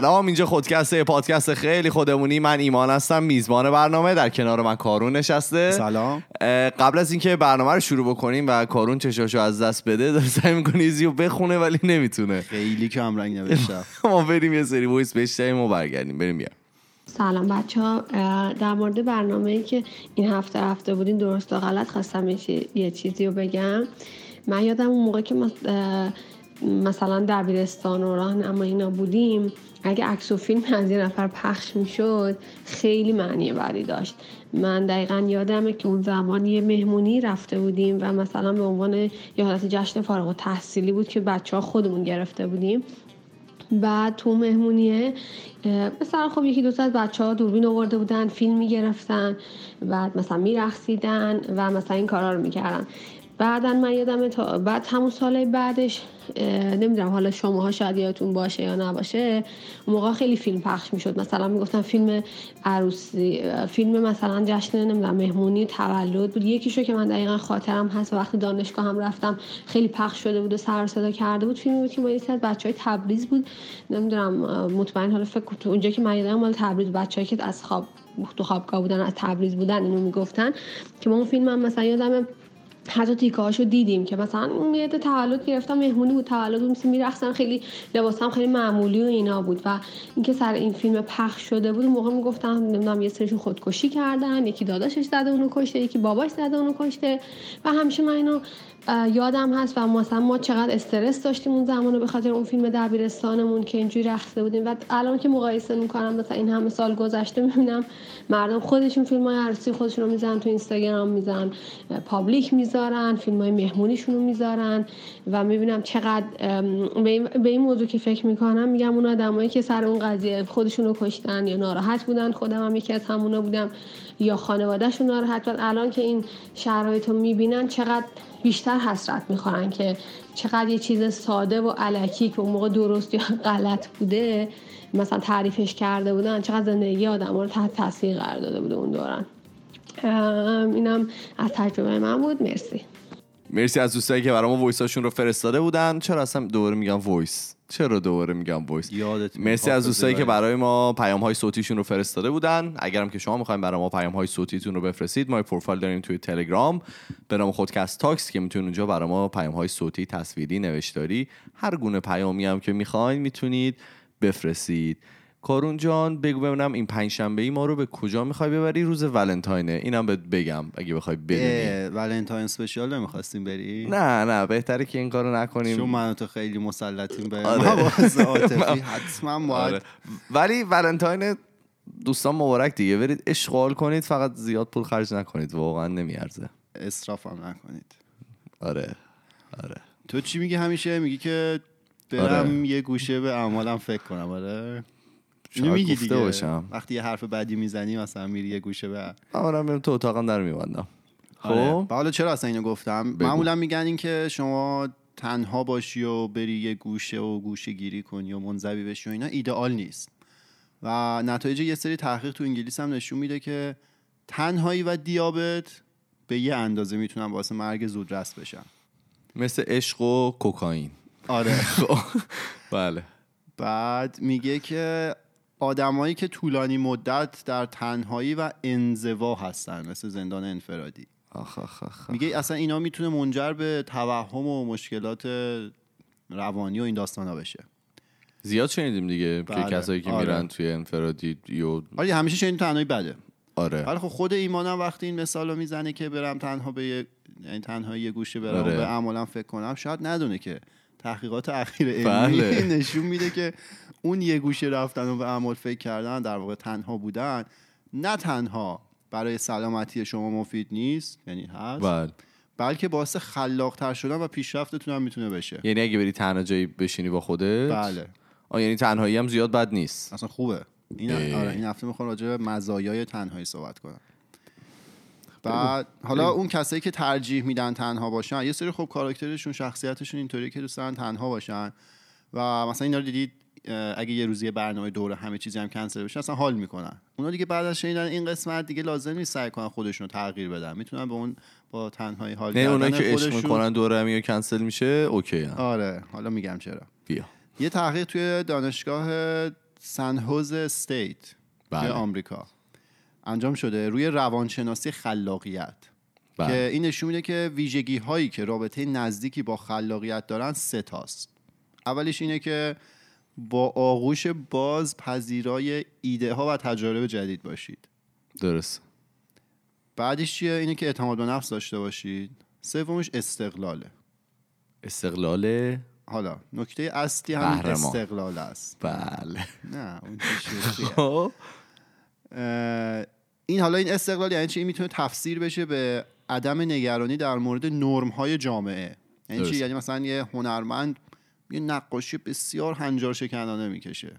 سلام اینجا خودکسته پادکست خیلی خودمونی. من ایمان هستم میزبان برنامه. در کنار من کارون نشسته. سلام. قبل از اینکه برنامه رو شروع بکنیم و کارون چشاشو از دست بده داره سعی می‌کنه ایزیو بخونه ولی نمی‌تونه. خیلی کم رنگ نوشتم ما بریم یه سری voice بشنویم و برگردیم. بریم بیا سلام بچه ها. در مورد برنامه ای که این هفته رفته بودین درست و غلط خواستم یه چیزی رو بگم. من یادم اون موقع که مثلا دبیرستان و راهنمایی اینا بودیم. اگه عکس و فیلم از یه نفر پخش می‌شد خیلی معنی بدی داشت. من دقیقا یادمه که اون زمان یه مهمونی رفته بودیم و مثلا به عنوان یه حالت جشن فارغ و تحصیلی بود که بچه ها خودمون گرفته بودیم. بعد تو مهمونیه مثلا خب یکی دو از بچه ها دوربین آورده بودن فیلم می‌گرفتن بعد مثلا میرخصیدن و مثلا این کارا رو می‌کردن. بعدا من یادم تا بعد همون سال بعدش نمی‌دونم حالا شماها شاید یادتون باشه یا نباشه اون موقع خیلی فیلم پخش می‌شد. مثلا می‌گفتن فیلم عروسی فیلم مثلا جشن نمی‌دونم مهمونی تولد بود. یکیشو که من دقیقا خاطرم هست وقتی دانشگاه هم رفتم خیلی پخش شده بود و سر صدا کرده بود. فیلمی بود که ما بچهای تبریز بود. نمی‌دونم مطمئن حالا فکر اونجا که من یادم مال تبریز بچه‌ای که از خواب تو خوابگاه بودن از تبریز بودن اینو می‌گفتن که ما اون فیلم هم مثلا یادم حتی تیکه هاشو دیدیم که مثلا یه تولد گرفتم مهمونی بود تولد مثل میرخصن خیلی لباسم خیلی معمولی و اینا بود و اینکه سر این فیلم پخش شده بود موقع می‌گفتم نمی‌دونم یه سرشون خودکشی کردن یکی داداشش زده اونو کشته یکی باباش زده اونو کشته و همیشه من اینو یادم هست و مثلا ما چقدر استرس داشتیم اون زمانو به خاطر اون فیلم دبیرستانمون که اینجوری رخصه بودیم. و الان که مقایسه می‌کنم مثلا این همه سال گذشته می‌بینم مردم خودشون فیلم های عروسی خودشون رو می‌زنن تو اینستاگرام می‌زنن پابلیک می‌ذارن فیلم های مهمونیشون رو می‌ذارن و می‌بینم چقدر به این موضوع که فکر می‌کنم میگم اون آدمایی که سر اون قضیه خودشون رو کشتن یا ناراحت بودن خودم هم یکی از همونا بودم یا خانوادهشون ناراحت بودن. الان که این شرایط رو می‌بینن چقدر بیشتر حسرت می‌خورن که چقدر یه چیز ساده و علکی که اون موقع درست یا غلط بوده مثلا تعریفش کرده بودن چقدر زندگی آدم رو تحت تاثیر قرار داده بوده اون دوران. اینم از تجربه من بود. مرسی. مرسی از دوستایی که برای ما voice اشون رو فرستاده بودن. چرا اصلا دوباره میگم voice؟ چرا دوباره میگم voice مرسی از دوستایی که برای ما پیام های صوتیشون رو فرستاده بودن. اگرم که شما می‌خواین برای ما پیام های صوتیتون رو بفرستید ما پروفایل داریم توی تلگرام به نام خودکست تاکس که می‌تونید اونجا برای ما پیام های صوتی تصویری نوشتاری هر گونه پیامی هم که می‌خواین می‌تونید بفرستید. کارون جان بگو ببینم این پنج شنبه ای ما رو به کجا می‌خوای ببری؟ روز ولنتاینه. اینم بهت بگم اگه بخوای بدونی ولنتاین اسپشیال نمی‌خواستیم بری؟ نه نه بهتره که این کارو نکنیم. چون من تو خیلی مسلطیم به آره. حتما باید. آره. ولی ولنتاین دوستان مبارک دیگه. برید اشغال کنید فقط زیاد پول خرج نکنید. واقعا نمیارزه. اسراف هم نکنید. آره آره. تو چی میگی همیشه؟ میگی که برم آره. یه گوشه به اعمالم فکر کنم. آره. میگی دیگه. باشم. وقتی یه حرف بدی می‌زنی مثلا میری یه گوشه به آره تو اتاقم در میبندم. آره. خب؟ حالا چرا اصلا اینو گفتم؟ معمولا میگن این که شما تنها باشی و بری یه گوشه و گوشه گیری کنی و منزوی بشی و اینا ایدئال نیست. و نتایج یه سری تحقیق تو انگلیس هم نشون میده که تنهایی و دیابت به یه اندازه می‌تونن واسه مرگ زودرس بشن. مثل عشق و کوکائین. آره. خب. بله. بعد میگه که آدمایی که طولانی مدت در تنهایی و انزوا هستن مثل زندان انفرادی آخ آخ آخ. میگه اصلا اینا می‌تونه منجر به توهم و مشکلات روانی و این داستان ها بشه زیاد شنیدیم دیگه بله. که کسایی که آره. میرن توی انفرادی یو آره همیشه شنیدیم تنهایی بده آره ولی خب خود ایمانم وقتی این مثال رو می‌زنه که برم تنها به یه یعنی تنها یه گوشه برم آره. به عملا فکر کنم شاید ندونه که تحقیقات اخیر علمی بله. نشون میده که اون یه گوشه رفتن و به اعمال فکر کردن در واقع تنها بودن نه تنها برای سلامتی شما مفید نیست یعنی هست بله. بلکه باعث خلاقتر شدن و پیشرفتتون هم می‌تونه بشه. یعنی اگه بری تنها جایی بشینی با خودت بله. آه یعنی تنهایی هم زیاد بد نیست. اصلا خوبه. این آره این هفته می‌خوام راجع به مزایای تنهایی صحبت کنم. بعد حالا اون کسایی که ترجیح میدن تنها باشن یه سری خب کاراکترشون شخصیتشون اینطوری که دوست دارن تنها باشن و مثلا اینا رو دیدید اگه یه روزی برنامه دوره همه چیزی هم کنسل بشه اصلا حال می‌کنن. اونا دیگه بعد از شنیدن این قسمت دیگه لازم نیست سعی کنن خودشون تغییر بدن. می‌تونن به اون با تنهایی حال نه اونایی که عشق می‌کنن دوره همی کنسل میشه اوکی هم. آره حالا میگم چرا. بیا. یه تحقیق توی دانشگاه سنهوز استیت بله. آمریکا انجام شده روی روانشناسی خلاقیت. بله. که این نشون میده که ویژگی هایی که رابطه نزدیکی با خلاقیت دارن سه تاست. اولش اینه که با آغوش باز پذیرای ایده ها و تجارب جدید باشید. درست. بعدش چیه؟ اینه که اعتماد به نفس داشته باشید. سومش استقلاله. استقلاله؟ حالا نکته اصلی هم استقلال است. بله. نه اون خب. این حالا این استقلال یعنی چی؟ می‌تونه تفسیر بشه به عدم نگرانی در مورد نرم های جامعه. یعنی چی؟ یعنی مثلا یه هنرمند یه نقاشی بسیار هنجار شکنانه می‌کشه.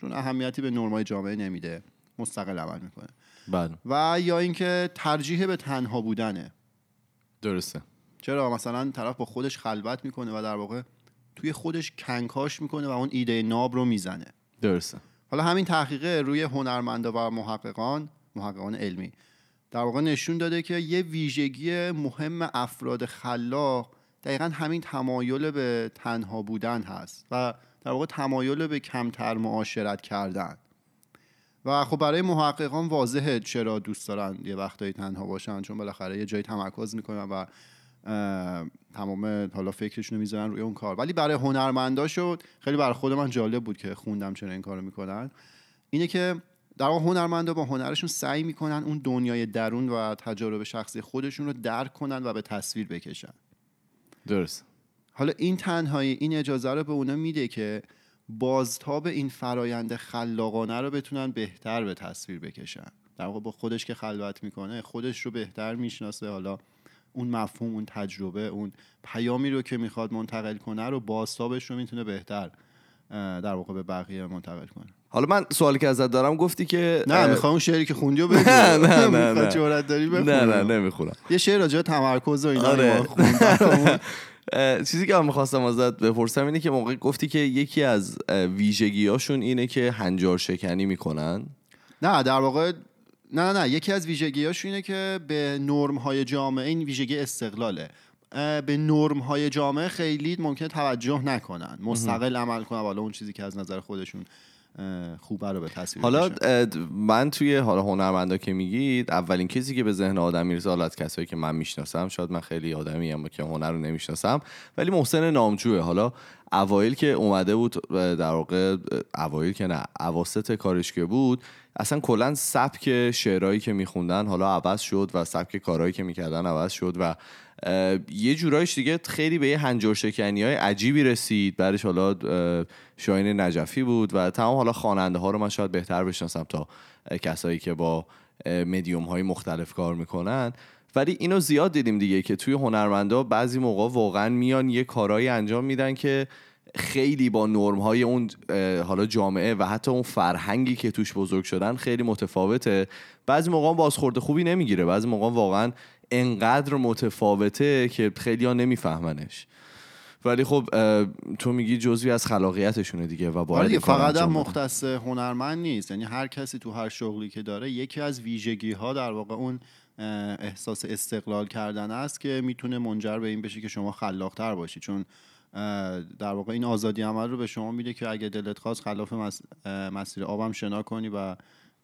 چون اهمیتی به نرم های جامعه نمیده. مستقل عمل می‌کنه. بله. و یا اینکه ترجیح به تنها بودنه. درسته. چرا؟ مثلا طرف با خودش خلوت می‌کنه و در واقع توی خودش کنکاش می‌کنه و اون ایده ناب رو می‌زنه. درسته. حالا همین تحقیقه روی هنرمندا و محققان محققان علمی. در واقع نشون داده که یه ویژگی مهم افراد خلاق دقیقا همین تمایل به تنها بودن هست و در واقع تمایل به کمتر معاشرت کردن. و خب برای محققان واضحه چرا دوست دارن یه وقتایی تنها باشن چون بالاخره یه جایی تمرکز می‌کنن و تمام حالا فکرشون رو می‌ذارن روی اون کار. ولی برای هنرمندا شد خیلی برای خود من جالب بود که خوندم چرا این کارو می‌کنن. اینه که در واقع هنرمندا با هنرشون سعی می‌کنن اون دنیای درون و تجارب شخصی خودشون رو درک کنن و به تصویر بکشن. درست. حالا این تنهایی این اجازه رو به اونا میده که بازتاب این فرایند خلاقانه رو بتونن بهتر به تصویر بکشن. در واقع با خودش که خلوت می‌کنه خودش رو بهتر می‌شناسه. حالا اون مفهوم اون تجربه اون پیامی رو که می‌خواد منتقل کنه رو بازتابش رو می‌تونه بهتر در واقع به بقیه منتقل کنه. حالا من سوالی که ازت دارم گفتی که نه می‌خوام اون شعری که خوندی رو بگو. نه نه نه نه. داری؟ نه نه نمی‌خونم. یه شعر راجع تمرکز و اینا آره. چیزی که من می‌خواستم ازت بپرسم اینه که موقع گفتی که یکی از ویژگیاشون اینه که هنجار شکنی می‌کنن. نه در واقع نه نه نه. یکی از ویژگیاش اینه که به نرم های جامعه این ویژگی استقلاله. به نرم های جامعه خیلی ممکنه توجه نکنن. مستقل عمل کنن. حالا اون چیزی که از نظر خودشون خوبه رو به تصویر حالا من توی حالا هنرمندا که میگید اولین کسی که به ذهن آدم می‌رسه حالا از کسایی که من می‌شناسم شاید من خیلی آدمی ام که هنر رو نمی‌شناسم ولی محسن نامجوه. حالا اوایل که اومده بود در واقع اوایل که نه اواسط کارش که بود اصلا کلا سبک شعرهایی که میخوندن حالا عوض شد و سبک کارهایی که می‌کردن عوض شد و یه جورایش دیگه خیلی به یه هنجار شکنی های عجیبی رسید. برش حالا شاین نجفی بود و تمام حالا خواننده ها رو من شاید بهتر بشناسم تا کسایی که با مدیوم های مختلف کار می‌کنن. ولی اینو زیاد دیدیم دیگه که توی هنرمندا بعضی موقع واقعا میان یه کارهایی انجام میدن که خیلی با نرم های اون حالا جامعه و حتی اون فرهنگی که توش بزرگ شدن خیلی متفاوته. بعضی موقع بازخورده خوبی نمی‌گیره. بعضی موقع واقعا انقدر متفاوته که خیلی ها نمیفهمنش. ولی خب تو میگی جزوی از خلاقیتشونه دیگه و باید فقط هم مختص هنرمند نیست. یعنی هر کسی تو هر شغلی که داره یکی از ویژگی ها در واقع اون احساس استقلال کردن است که می‌تونه منجر به این بشه که شما خلاقتر باشی. چون در واقع این آزادی عمل رو به شما میده که اگه دلت خواست خلاف مسیر آبم شنا کنی و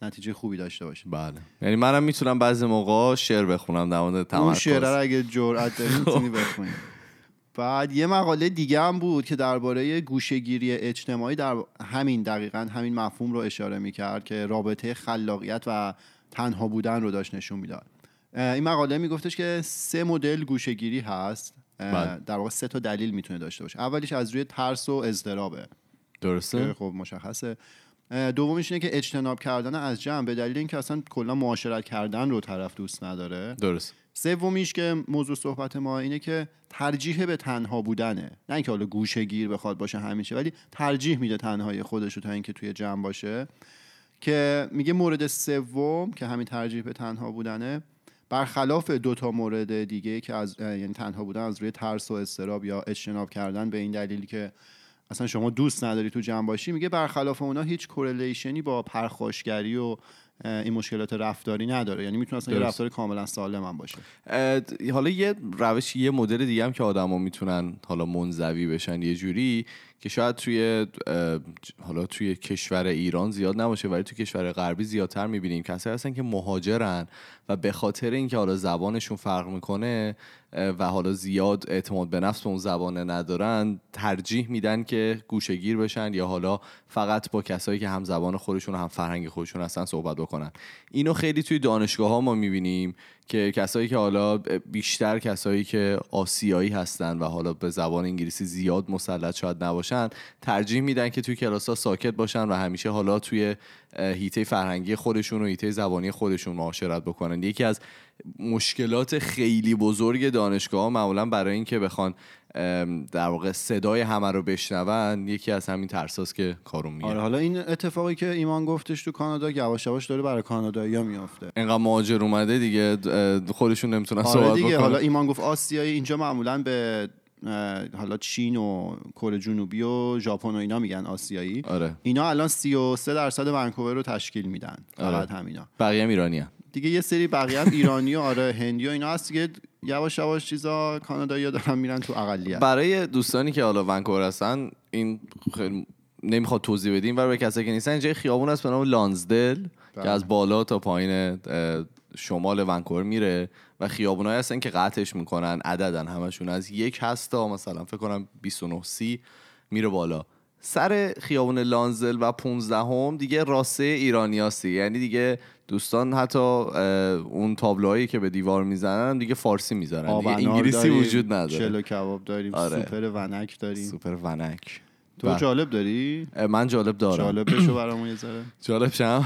نتیجه خوبی داشته باشی بله. یعنی منم می‌تونم بعضی موقع شعر بخونم در مورد تمرکز. اون شعر رو اگه جرأت داری می‌تونی بخونی. بعد یه مقاله دیگه هم بود که درباره گوشهگیری اجتماعی در همین دقیقا همین مفهوم رو اشاره می‌کرد که رابطه خلاقیت و تنها بودن رو داشت نشون می‌داد. این مقاله میگفتش که سه مدل گوشهگیری هست. بله. در واقع سه تا دلیل می‌تونه داشته باشه. اولیش از روی ترس و اضطرابه. درسته؟ خب مشخصه. دومیش اینه که اجتناب کردن از جمع به دلیل اینکه اصلا کلا معاشرت کردن رو طرف دوست نداره. درست. سومیش که موضوع صحبت ما اینه که ترجیح به تنها بودنه. نه اینکه حالا گوشه گیر بخواد باشه همیشه ولی ترجیح میده تنهایی خودش رو تا اینکه توی جمع باشه. که میگه مورد سوم که همین ترجیح به تنها بودنه برخلاف دو تا مورد دیگه که از یعنی تنها بودن از روی ترس و استراب یا اجتناب کردن به این دلیلی که اصلا شما دوست نداری تو جمع باشی میگه برخلاف اونا هیچ کورلیشنی با پرخاشگری و این مشکلات رفتاری نداره. یعنی می‌تونه اصلا یه رفتار کاملا سالم هم باشه. حالا یه روش یه مدل دیگه هم که آدما می‌تونن حالا منزوی بشن یه جوری که شاید توی حالا توی کشور ایران زیاد نباشه ولی توی کشور غربی زیادتر می‌بینیم کسایی هستن که مهاجرن و به خاطر اینکه حالا زبانشون فرق می‌کنه و حالا زیاد اعتماد به نفس به اون زبانه ندارن ترجیح میدن که گوشگیر بشن یا حالا فقط با کسایی که هم زبان خودشون و هم فرهنگ خودشون هستن صحبت بکنن. اینو خیلی توی دانشگاه ها ما می‌بینیم که کسایی که حالا بیشتر کسایی که آسیایی هستن و حالا به زبان انگلیسی زیاد مسلط شاید نباشن ترجیح میدن که توی کلاس ها ساکت باشن و همیشه حالا توی هیته فرهنگی خودشون و هیته زبانی خودشون معاشرت بکنن. یکی از مشکلات خیلی بزرگ دانشگاه ها معمولا برای اینکه بخوان در واقع صدای همه رو بشنون یکی از همین ترساست که کارون میگه آره حالا این اتفاقی که ایمان گفتش تو کانادا یواش یواش داره برای کانادایی میافته. اینقدر مهاجر اومده دیگه خودشون نمی‌تونن آره صحبت دیگه بکنن. حالا ایمان گفت آسیایی اینجا معمولا به حالا چین و کره جنوبی و ژاپن و اینا میگن آسیایی. آره. اینا الان 33 درصد ونکوور رو تشکیل میدن. فقط آره. همینا. بقیه ایرانی دیگه یه سری بقیه هم ایرانی و آره هندی و اینا هست دیگه. یواش یواش چیزا کانادایی دارن میرن تو اقلیت. برای دوستانی که حالا ونکوور هستن این خیلی نمی‌خواد توضیح بدیم برای کسایی که نیستن اینجا خیابون هست به نام لانزدل که بله. از بالا تا پایین شمال ونکوور میره و خیابونایی هستن که قطعش می‌کنن عددن همشون. از یک هست تا مثلا فکر کنم 29 سی میره بالا. سر خیابون لانزل و 15 هم دیگه راسته ایرانیاسی یعنی دیگه دوستان حتی اون تابلوهایی که به دیوار می‌زنن دیگه فارسی می‌ذارن دیگه انگلیسی وجود نداره. چلو کباب داریم آره. سوپر ونک داریم. سوپر ونک. تو بله. جالب داری؟ من جالب دارم. جالب بشو برامون یه ذره. جالب شم.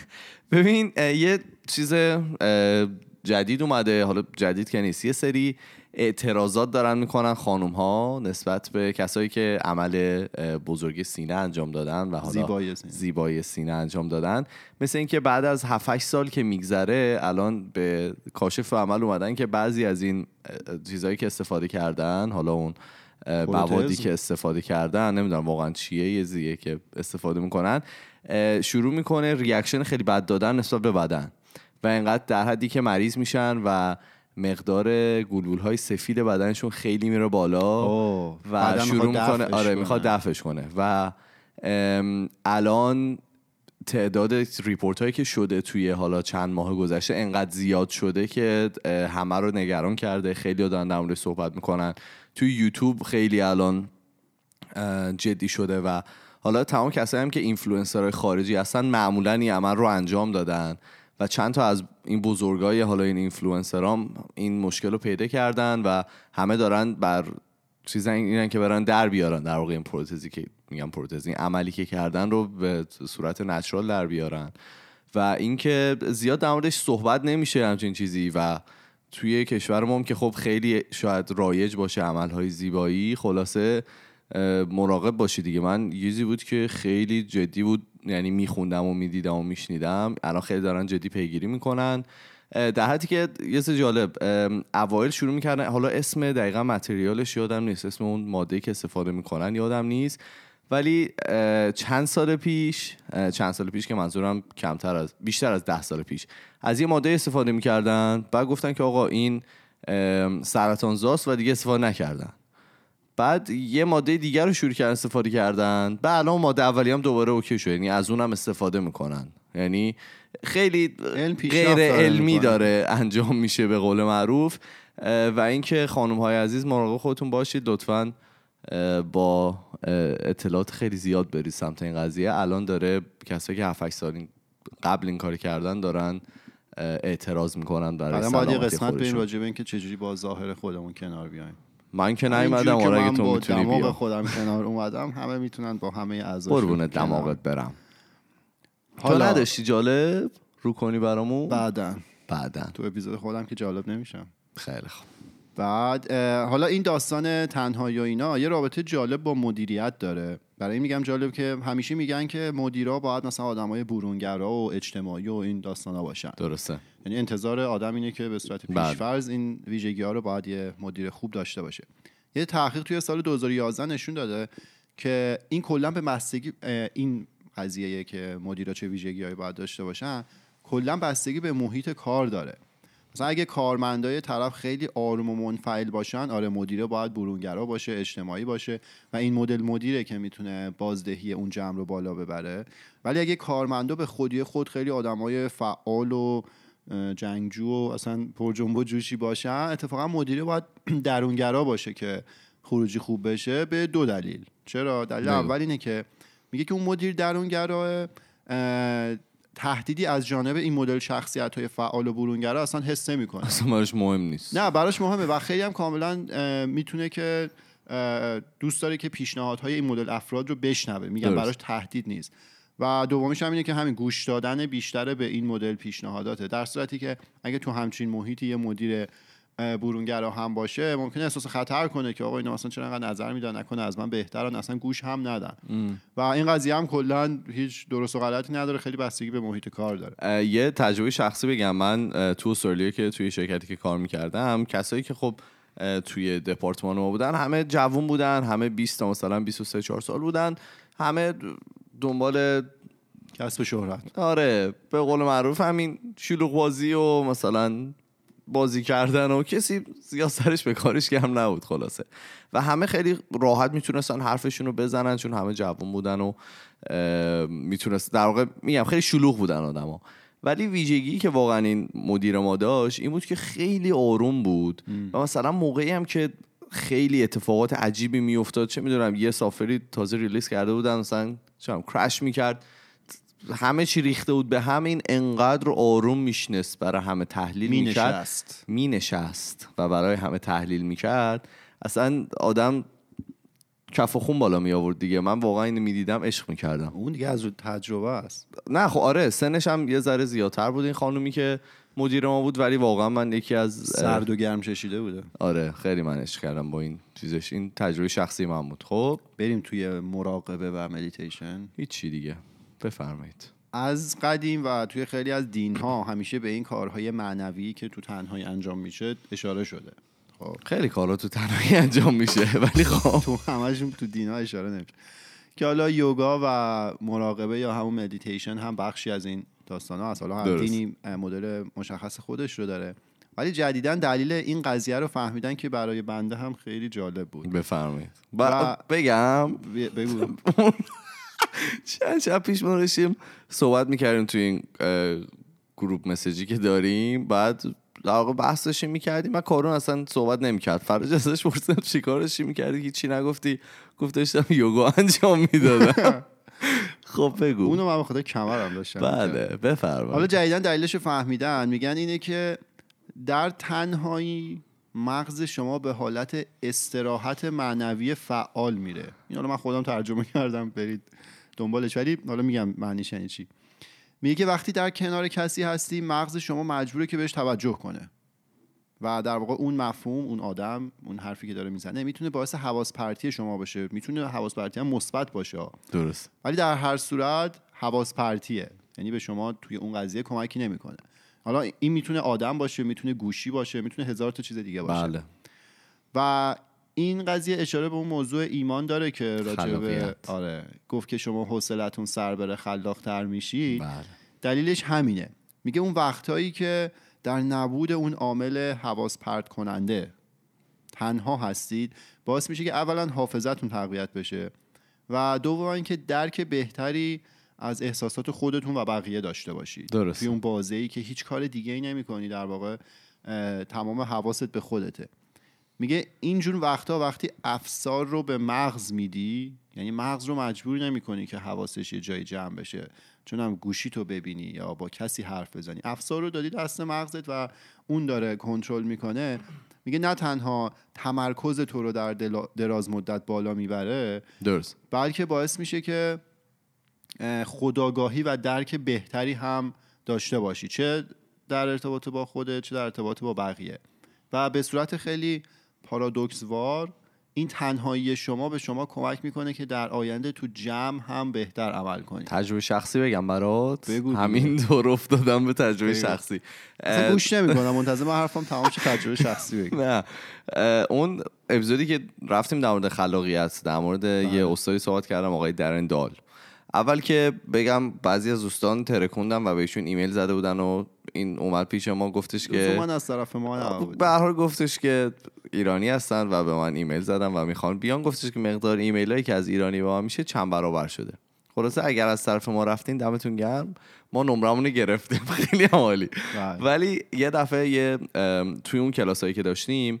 ببین یه چیز جدید اومده حالا جدید که نیست یه سری اعتراضات دارن می‌کنن خانم ها نسبت به کسایی که عمل بزرگ سینه انجام دادن و حالا زیبای سینه, زیبای سینه انجام دادن. مثل اینکه بعد از 7 سال که میگذره الان به کاشف عمل اومدن که بعضی از این چیزهایی که استفاده کردن حالا اون موادی که استفاده کردن نمی‌دونم واقعا چیه یه زیه که استفاده می‌کنن شروع می‌کنه reaction خیلی بد دادن نسبت به بدن. و اینقدر در حدی که مریض میشن و مقدار گلبول های سفید بدنشون خیلی میره بالا و شروع می‌کنه آره می‌خواد دفعش کنه. و الان تعداد report هایی که شده توی حالا چند ماه گذشته انقدر زیاد شده که همه رو نگران کرده. خیلی دارن در مورد صحبت می‌کنن. توی یوتیوب خیلی الان جدی شده و حالا تمام کسایی هم که اینفلوئنسرهای خارجی هستن معمولا این عمل رو انجام دادن. و چند تا از این بزرگای حالا این اینفلوئنسرام این مشکل رو پیدا کردن و همه دارن بر چیزا اینن که برن در بیارن در واقع این پروتزی که میگم پروتزی عملی که کردن رو به صورت natural در بیارن. و اینکه زیاد در موردش صحبت نمیشه همچین چیزی و توی کشور ما که خب خیلی شاید رایج باشه عملهای زیبایی خلاصه مراقب باشی دیگه. من یزی بود که خیلی جدی بود. یعنی میخوندم و می‌دیدم و میشنیدم. الان خیلی دارن جدی پیگیری می‌کنن. در حدی که یه جالب اوایل شروع می‌کردن حالا اسم دقیقا متریالش یادم نیست اسم اون ماده که استفاده می‌کنن یادم نیست. ولی چند سال پیش چند سال پیش که منظورم کمتر از بیشتر از ده سال پیش از یه ماده استفاده می‌کردن بعد گفتن که آقا این سرطان زاست و دیگه استفاده نکردن. بعد یه ماده دیگر رو شروع کردن استفاده کردن. بعد الان ماده اولی هم دوباره اوکی شد یعنی از اونم استفاده می‌کنن. یعنی خیلی غیر علمی داره انجام میشه به قول معروف. و اینکه خانم های عزیز مراقب خودتون باشید. لطفا با اطلاعات خیلی زیاد برید سمت این قضیه. الان داره کسایی که 7 سال قبل این کاری کردن دارن اعتراض می‌کنن برای بعد یه قسمت بریم راجع به اینکه چجوری با ظاهر خودمون کنار بیایم. من که نیومدم آره اگه تو می‌تونی بیا. خودم کنار اومدم همه می‌تونن با همه اعضا قربون دماغت برم. حالا تو نداشتی جالب رو کنی برامون؟ بعدا بعدا تو اپیزود خودم که جالب نمیشم. خیلی خوب. بعد حالا این داستان تنهایی و اینا یه رابطه جالب با مدیریت داره. برای این میگم جالب که همیشه میگن که مدیرا باید مثلا آدمای برونگرا و اجتماعی و این داستانا باشن. درسته. یعنی انتظار آدم اینه که به صورت بله. پیشفرض این ویژگی ها رو باید یه مدیر خوب داشته باشه. یه تحقیق توی سال 2011 نشون داده که این کلا به بستگی این قضیه که مدیرا چه ویژگی باید داشته باشن کلا بستگی به محیط کار داره. مثلا اگه کارمندای طرف خیلی آروم و منفعل باشن آره مدیره باید برونگرا باشه اجتماعی باشه و این مدل مدیره که می‌تونه بازدهی اون جمع رو بالا ببره. ولی اگه کارمندا به خودی خود خیلی آدمای فعال و جنگجو و اصلا پرجنب و جوشی باشن اتفاقا مدیره باید درونگرا باشه که خروجی خوب بشه به دو دلیل. چرا؟ دلیل اول اینه که میگه که اون مدیر درونگرا تهدیدی از جانب این مدل شخصیت های فعال و برونگرا اصلا حس نمی‌کنه. اصلا براش مهم نیست. نه براش مهمه و خیلی هم کاملا می‌تونه که دوست داره که پیشنهادهای این مدل افراد رو بشنوه. میگن براش تهدید نیست. و دومیش هم اینه که همین گوش دادن بیشتره به این مدل پیشنهاداته. در صورتی که اگه تو همچین محیطی یه مدیر برونگرا هم باشه ممکنه احساس خطر کنه که آقا اینا اصلا چرا انقدر نظر میدن نکنه از من بهترن اصلا گوش هم ندن. و این قضیه هم کلا هیچ درست و غلطی نداره خیلی بستگی به محیط کار داره. یه تجربه شخصی بگم. من تو استرالیا که توی شرکتی که کار می‌کردم کسایی که خب توی دپارتمان ما بودن همه جوون بودن همه 20 تا مثلا 23 4 سال بودن همه دنبال کسب شهرت. آره به قول معروف همین شلوغ بازی و مثلا بازی کردن و کسی زیاد سرش به کارش هم نبود خلاصه. و همه خیلی راحت می‌تونستن حرفشون رو بزنن چون همه جوان بودن و می‌تونست در واقع میگم خیلی شلوغ بودن آدما ولی ویژگی که واقعا این مدیر ما داشت این بود که خیلی آروم بود و مثلا موقعی هم که خیلی اتفاقات عجیبی میافتاد چه می‌دونم یه سافری تازه ریلیز کرده بودن مثلا چم کرش می‌کرد. همه چی ریخته بود به همین انقدر آروم میشنست برای همه تحلیل می می‌کرد. می نشست و برای همه تحلیل می‌کرد. اصلا آدم کف و خون بالا می آورد دیگه. من واقعا اینو می‌دیدم عشق می‌کردم. اون دیگه از تجربه است. نه خب آره سنش هم یه ذره زیادتر بود این خانومی که مدیر ما بود ولی واقعا من یکی از سرد و گرم چشیده بوده. آره خیلی من عشق کردم با این چیزش. این تجربه شخصی من بود. خب؟ بریم توی مراقبه و مدیتیشن هیچی دیگه. بفرمایید. از قدیم و توی خیلی از دین ها همیشه به این کارهای معنوی که تو تنهایی انجام میشه اشاره شده. خب. خیلی کارا تو تنهایی انجام میشه ولی خب. تو همشون تو دین ها اشاره نمیشه. که حالا یوگا و مراقبه یا همون مدیتیشن هم بخشی از این داستان ها هست. حالا هر دینی مدل مشخص خودش رو داره. ولی جدیدا دلیل این قضیه رو فهمیدن که برای بنده هم خیلی جالب بود. بفرمایید. بگم. بگو. چند شب پیش ما داشتیم صحبت می‌کردیم توی این گروپ مسیجی که داریم. بعد در واقع بحث داشتیم می‌کردیم من کارون اصلا صحبت نمی‌کرد. فرج ازش پرسیدم چیکار داشتی؟ می‌کردی؟ هیچی نگفتی. گفت داشتم یوگا انجام می‌دادم. خب بگو. اونو من بخاطر کمرم داشتم. بله بفرما حالا جدیدن دلیلش فهمیدن. میگن اینه که در تنهایی مغز شما به حالت استراحت معنوی فعال میره. این حالا من خودم ترجمه کردم برید. دنبالش. ولی حالا میگم معنیش یعنی چی. میگه که وقتی در کنار کسی هستی مغز شما مجبوره که بهش توجه کنه. و در واقع اون مفهوم اون آدم اون حرفی که داره می‌زنه می‌تونه باعث حواس پرتی شما باشه. می‌تونه حواس پرتی هم مثبت باشه. درست. ولی در هر صورت حواس پرتیه یعنی به شما توی اون قضیه کمکی نمی‌کنه. حالا این می‌تونه آدم باشه می‌تونه گوشی باشه می‌تونه هزار تا چیز دیگه باشه. بله. و این قضیه اشاره به اون موضوع ایمان داره که راجع آره. گفت که شما حوصلتون سر بره خلاقتر میشی. بله. دلیلش همینه. میگه اون وقتهایی که در نبود اون عامل حواس پرت کننده تنها هستید باعث میشه که اولا حافظتون تقویت بشه و دوم اینکه درک بهتری از احساسات خودتون و بقیه داشته باشید. درست توی اون بازه ای که هیچ کار دیگه ای نمی کنی در واقع تمام حواست به خودته. میگه اینجور وقتا وقتی افسار رو به مغز میدی یعنی مغز رو مجبور نمی کنی که حواسش یه جای جمع بشه چون هم گوشی تو ببینی یا با کسی حرف بزنی. افسار رو دادی دست مغزت و اون داره کنترل می‌کنه. میگه نه تنها تمرکز تو رو در دراز مدت بالا می‌بره درست. بلکه باعث میشه که خداگاهی و درک بهتری هم داشته باشی. چه در ارتباط با خودت چه در ارتباط با بقیه. و به صورت خیلی پارادوکس وار این تنهایی شما به شما کمک می‌کنه که در آینده تو جمع هم بهتر عمل کنید. تجربه شخصی بگم برات. بگو همین دور افتادم به تجربه بگو. شخصی. گوش نمی‌کنم منتظر من حرفم تمام تجربه شخصی بگم نه. اون اپیزودی که رفتیم در مورد خلاقیت در مورد یه بله. استادی صحبت کردم آقای درن دال اول که بگم بعضی از دوستان ترکوندن و بهشون ایمیل زده بودن و این اومد پیش ما گفتش که من از طرف ما به هر گفتش که ایرانی هستن و به من ایمیل زدن و می‌خوان. بیان گفتش که مقدار ایمیل هایی که از ایرانی به ما میشه چند برابر شده. خلاصه اگر از طرف ما رفتین دمتون گرم. ما نمرمون گرفتیم. خیلی عالی. بله. ولی یه دفعه یه توی اون کلاسایی که داشتیم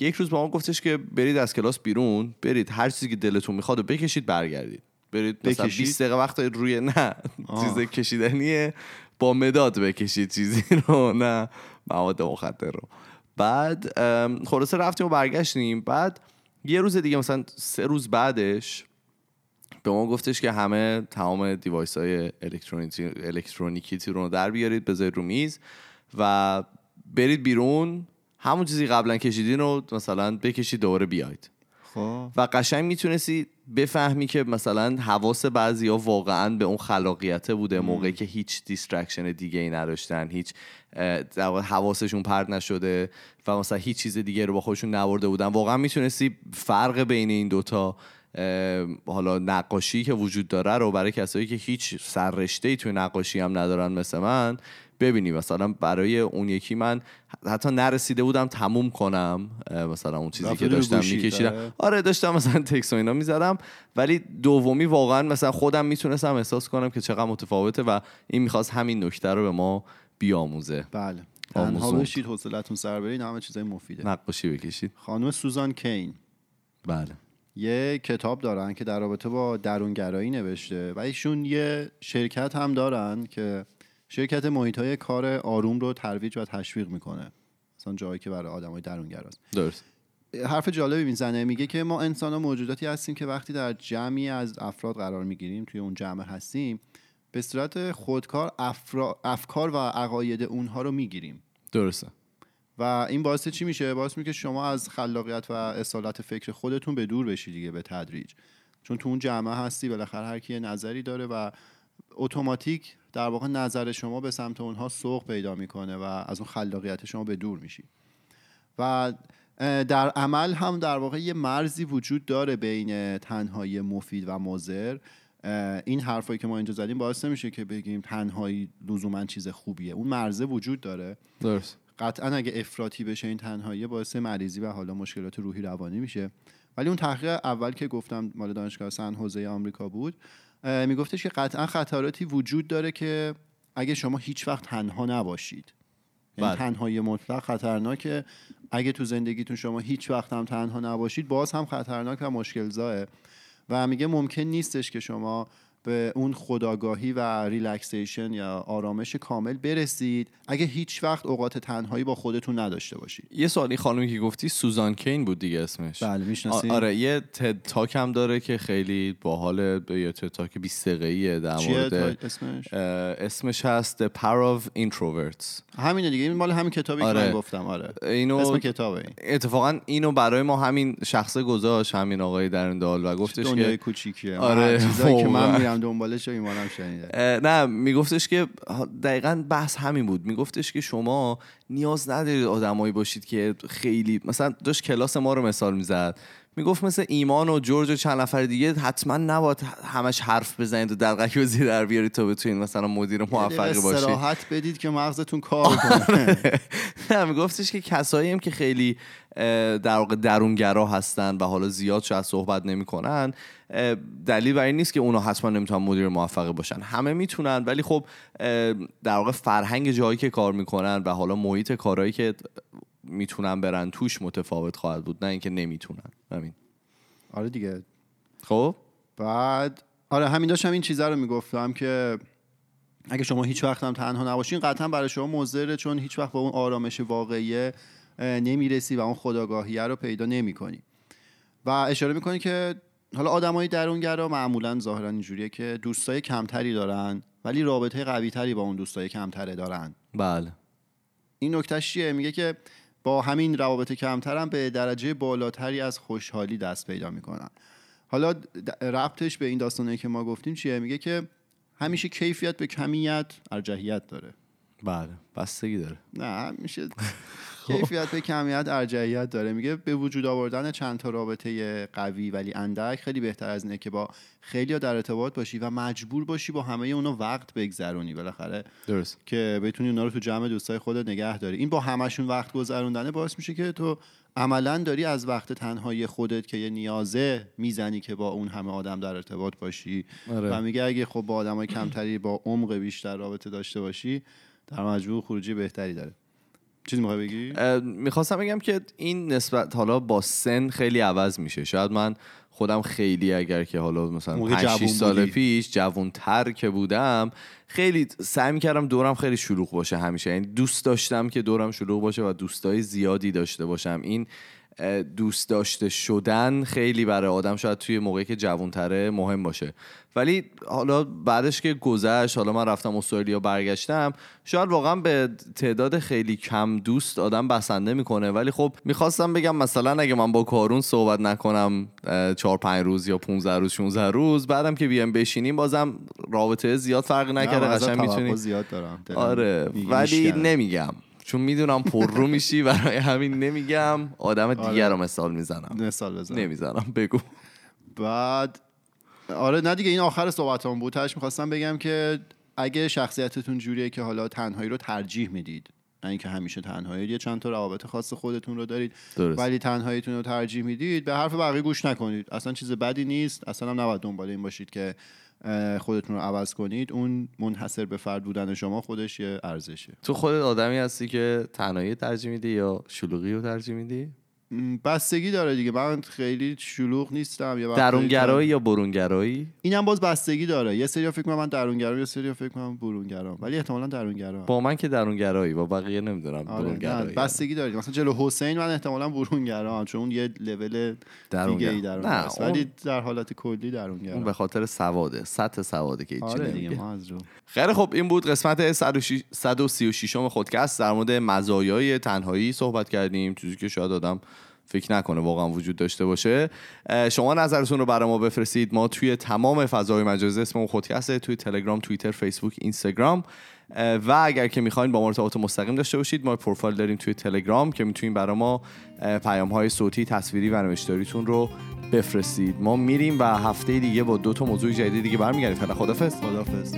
یک روز با ما گفتش که برید از کلاس بیرون. برید هر چیزی که دلتون می‌خواد و بکشید برگردید. برید مثلا 20 دقیقه وقت روی نه چیز کشیدنیه. با مداد بکشید چیزی رو. نه مواد مخدر رو. بعد خلاصه رفتیم و برگشتیم. بعد یه روز دیگه مثلا سه روز بعدش به ما گفتش که همه تمام device های الکترونیکی رو در بیارید بذارید رو میز و برید بیرون. همون چیزی قبلا کشیدین رو مثلا بکشید دوباره بیاید. خب. و قشنگ می‌تونستی بفهمی که مثلا حواس بعضی ها واقعا به اون خلاقیته بوده موقعی که هیچ distraction دیگه ای نداشتن هیچ حواسشون پرت نشده و مثلا هیچ چیز دیگه رو با خودشون نیورده بودن واقعا می‌تونستی فرق بین این دوتا حالا نقاشی که وجود داره رو برای کسایی که هیچ سررشته ای توی نقاشی هم ندارن مثل من ببینی مثلا برای اون یکی من حتی نرسیده بودم تموم کنم مثلا اون چیزی که داشتم میکشیدم. آره. داشتم مثلا تکس و اینا می‌زدم. ولی دومی واقعا مثلا خودم می‌تونستم احساس کنم که چقدر متفاوته و این می‌خواست همین نکته رو به ما بیاموزه. بله. تنها بشید حوصلتون سر برید همه چیزای مفیده. نقاشی بکشید. خانم سوزان کین. بله. یه کتاب دارن که در رابطه با درونگرایی نوشته و ایشون یه شرکت هم دارن که شرکت محیط های کار آروم رو ترویج و تشویق می‌کنه. مثلا جایی که برای آدمای درونگراست. درست. حرف جالبی می‌زنه. میگه که ما انسان ها موجوداتی هستیم که وقتی در جمعی از افراد قرار می‌گیریم توی اون جمع هستیم به صورت خودکار افکار و عقاید اونها رو می‌گیریم. درسته. و این باعث چی میشه؟ باعث میشه که شما از خلاقیت و اصالت فکر خودتون به دور بشید دیگه به تدریج. چون تو اون جمعه هستی بالاخره هر کی نظری داره و اتوماتیک در واقع نظر شما به سمت اونها سوق پیدا می‌کنه و از اون خلاقیت شما به دور میشید و در عمل هم در واقع یه مرزی وجود داره بین تنهایی مفید و مضر. این حرفایی که ما اینجا زدیم باعث نمیشه که بگیم تنهایی لزوما چیز خوبیه. اون مرزه وجود داره. درست. قطعا اگه افراطی بشه این تنهایی باعث مریضی و حالا مشکلات روحی روانی میشه. ولی اون تحقیق اول که گفتم مال دانشگاه سن حوزه آمریکا بود میگفتش که قطعا خطراتی وجود داره که اگه شما هیچ وقت تنها نباشید. یعنی بله. تنهایی مطلق خطرناکه. اگه تو زندگیتون شما هیچ وقت هم تنها نباشید باز هم خطرناک و مشکل زاه و میگه ممکن نیستش که شما به اون خداگاهی و ریلکسیشن یا آرامش کامل برسید. اگه هیچ وقت اوقات تنهایی با خودتون نداشته باشید. یه سوالی خانمی که گفتی سوزان کین بود دیگه اسمش. بله می‌شناسی آره یه تد تاک هم داره که خیلی باحال یه تد تاک 20 دقیقه‌ایه در مورد اسمش؟ اسمش هست The Power of Introverts. همینه دیگه این مال همین کتابی آره. که من گفتم آره. اینو اسم کتابه این. اتفاقا اینو برای ما همین شخصه گذاشت همین آقای درندال و گفتش که کوچیکیه. آره. چیزایی که من میرم دنبالش ایمانم شنیده نه میگفتش که دقیقا بحث همین بود. میگفتش که شما نیاز ندارید آدمایی باشید که خیلی مثلا داشت کلاس ما رو مثال می‌زد. می‌گفت مثل ایمان و جورج و چند نفر دیگه حتما نباید همش حرف بزنید و دلقکی و زیر در بیارید تا بتونید مثلا مدیر موفقی باشید. استراحت بدید که مغزتون کار کنه. نه میگفتش که کسایی هم که خیلی در واقع درونگرا هستن و حالا زیاد شاید صحبت نمی‌کنن دلیل بر این نیست که اونا حتما نمی‌تونن مدیر موفقی باشن. همه می‌تونن ولی خب در واقع فرهنگ جایی که کار می‌کنن و حالا محیط کارهایی که می‌تونن برن توش متفاوت خواهد بود نه اینکه نمی‌تونن. همین. آره دیگه. خب؟ بعد آره همین داشتم این چیزا رو می‌گفتم که اگه شما هیچ وقت هم تنها نباشین قطعا برای شما مضره چون هیچ وقت با اون آرامش واقعی نمی‌رسی و اون خداگاهیه رو پیدا نمی‌کنی. و اشاره می‌کنی که حالا آدمای درونگرا معمولا ظاهرا اینجوریه که دوستای کمتری دارن ولی رابطه قوی تری با اون دوستای کمتره دارن. بله. این نکتهش چیه؟ میگه که با همین روابط کمترم به درجه بالاتری از خوشحالی دست پیدا می‌کنن حالا ربطش به این داستانه که ما گفتیم چیه؟ میگه که همیشه کیفیت به کمیت ارجحیت داره. بله بستگی داره. نه میشه خب. کیفیت به کمیت ارجعیت داره. میگه به وجود آوردن چند تا رابطه قوی ولی اندک خیلی بهتر از اینه که با خیلی در ارتباط باشی و مجبور باشی با همه اونا وقت بگذرونی. بالاخره درست. که بتونی اونا رو تو جمع دوستای خودت نگه داری. این با همشون وقت گذروندنه باعث میشه که تو عملا داری از وقت تنهایی خودت که یه نیازه می‌زنی که با اون همه آدم در ارتباط باشی. آره. و میگه اگه خب با آدمای کمتری با عمق بیشتر رابطه داشته باشی در مجموع خروجی بهتری داره. چیزی می‌خوای بگی؟ می‌خواستم بگم که این نسبت حالا با سن خیلی عوض میشه. شاید من خودم خیلی اگر که حالا مثلا 5 سال پیش جوانتر که بودم خیلی سعی می‌کردم دورم خیلی شلوغ باشه همیشه. یعنی دوست داشتم که دورم شلوغ باشه و دوستای زیادی داشته باشم. این دوست داشته شدن خیلی برای آدم شاید توی موقعی که جوانتره مهم باشه. ولی حالا بعدش که گذشت حالا من رفتم استرالیا برگشتم شاید واقعا به تعداد خیلی کم دوست آدم بسنده می‌کنه. ولی خب می‌خواستم بگم مثلا اگه من با کارون صحبت نکنم چهار پنج روز یا 15 روز 16 روز بعدم که بیام بشینیم بازم رابطه زیاد فرق نکرده قشنگ می‌تونی زیاد دارم آره ولی نمیگم. چون می‌دونم پر رو میشی برای همین نمیگم. آدم آره. دیگر رو مثال می‌زنم. مثال بزنم نمی‌زنم بگو. بعد آره نه دیگه این آخر صحبتام بود. تاش می‌خواستم بگم که اگه شخصیتتون جوریه که حالا تنهایی رو ترجیح می‌دید نه اینکه همیشه تنهایی یه چند تا روابط خاص خودتون رو دارید درست. ولی تنهاییتون رو ترجیح می‌دید به حرف بقیه گوش نکنید. اصلا چیز بدی نیست. اصلا هم نباید دنبال این باشید که خودتون رو عوض کنید اون منحصر به فرد بودن شما خودش یه ارزشه. تو خودت آدمی هستی که تنهایی ترجیح میدی یا شلوغی رو ترجیح میدی؟ بستگی داره دیگه. من خیلی شلوغ نیستم. یا درونگرایی یا برونگرایی؟ اینم باز بستگی داره. یه سری فکر من درونگرام یه سری فکر کنم برونگرام. ولی احتمالاً درونگرام. با من که درونگرایی با بقیه نمی‌دونم آره برونگرایی. بستگی داره. مثلا جلو حسین من احتمالاً برونگرام چون اون یه لول دیگه ای درون است ولی در حالت کلی درونگرام. اون به خاطر سواده سطح سواده که آره دیگه ما از رو. خیلی خب این بود قسمت 136 م خودکست. در مورد مزایای تنهایی صحبت کردیم. چیزی که شاید آدم فکر نکنه واقعا وجود داشته باشه. شما نظرتون رو برای ما بفرستید. ما توی تمام فضای مجازی اسم خودکسته توی تلگرام توییتر فیسبوک اینستاگرام. و اگر که می‌خواین با ما ارتباط مستقیم داشته باشید ما پروفایل داریم توی تلگرام که می‌تونید برای ما پیام های صوتی تصویری و نوشتاریتون رو بفرستید. ما میریم و هفته دیگه با دو تا موضوع جدید دیگه برمیگردیم. فعلا خدافظ خدافظ